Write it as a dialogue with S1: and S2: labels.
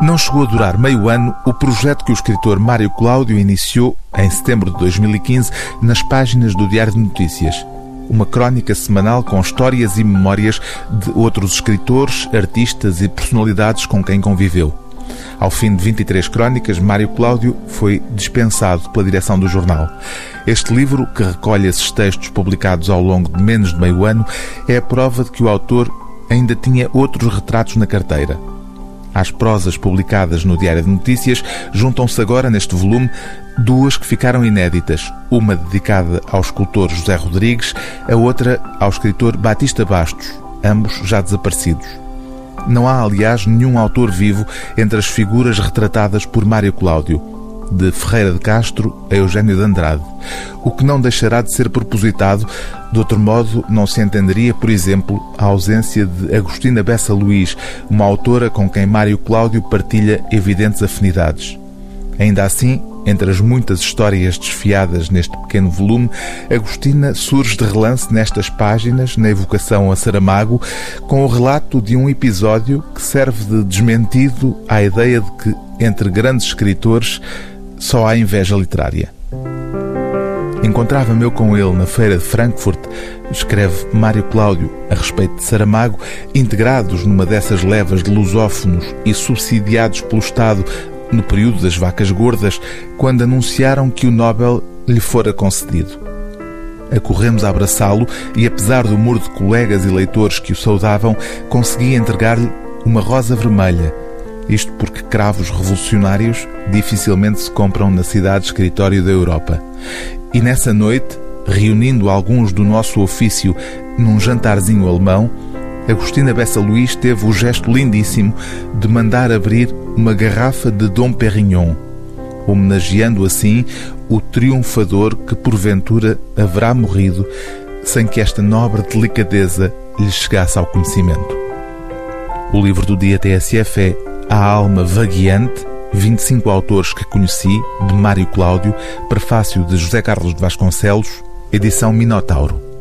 S1: Não chegou a durar meio ano o projeto que o escritor Mário Cláudio iniciou em setembro de 2015 nas páginas do Diário de Notícias. Uma crónica semanal com histórias e memórias de outros escritores, artistas e personalidades com quem conviveu. Ao fim de 23 crónicas, Mário Cláudio foi dispensado pela direção do jornal. Este livro, que recolhe esses textos publicados ao longo de menos de meio ano, é a prova de que o autor ainda tinha outros retratos na carteira. Às prosas publicadas no Diário de Notícias, juntam-se agora neste volume duas que ficaram inéditas, uma dedicada ao escultor José Rodrigues, a outra ao escritor Batista Bastos, ambos já desaparecidos. Não há, aliás, nenhum autor vivo entre as figuras retratadas por Mário Cláudio de Ferreira de Castro a Eugênio de Andrade, o que não deixará de ser propositado, de outro modo não se entenderia, por exemplo, a ausência de Agostina Bessa Luís, uma autora com quem Mário Cláudio partilha evidentes afinidades. Ainda assim, entre as muitas histórias desfiadas neste pequeno volume, Agostina surge de relance nestas páginas, na evocação a Saramago, com o relato de um episódio que serve de desmentido à ideia de que, entre grandes escritores, só há inveja literária. Encontrava-me eu com ele na feira de Frankfurt, escreve Mário Cláudio a respeito de Saramago, integrados numa dessas levas de lusófonos e subsidiados pelo Estado no período das vacas gordas, quando anunciaram que o Nobel lhe fora concedido. Acorremos a abraçá-lo e, apesar do muro de colegas e leitores que o saudavam, consegui entregar-lhe uma rosa vermelha isto porque cravos revolucionários dificilmente se compram na cidade escritório da Europa. E nessa noite, reunindo alguns do nosso ofício num jantarzinho alemão, Agostina Bessa Luís teve o gesto lindíssimo de mandar abrir uma garrafa de Dom Perignon, homenageando assim o triunfador que porventura haverá morrido sem que esta nobre delicadeza lhe chegasse ao conhecimento. O livro do dia TSF é a Alma Vagueante, 25 autores que conheci, de Mário Cláudio, prefácio de José Carlos de Vasconcelos, edição Minotauro.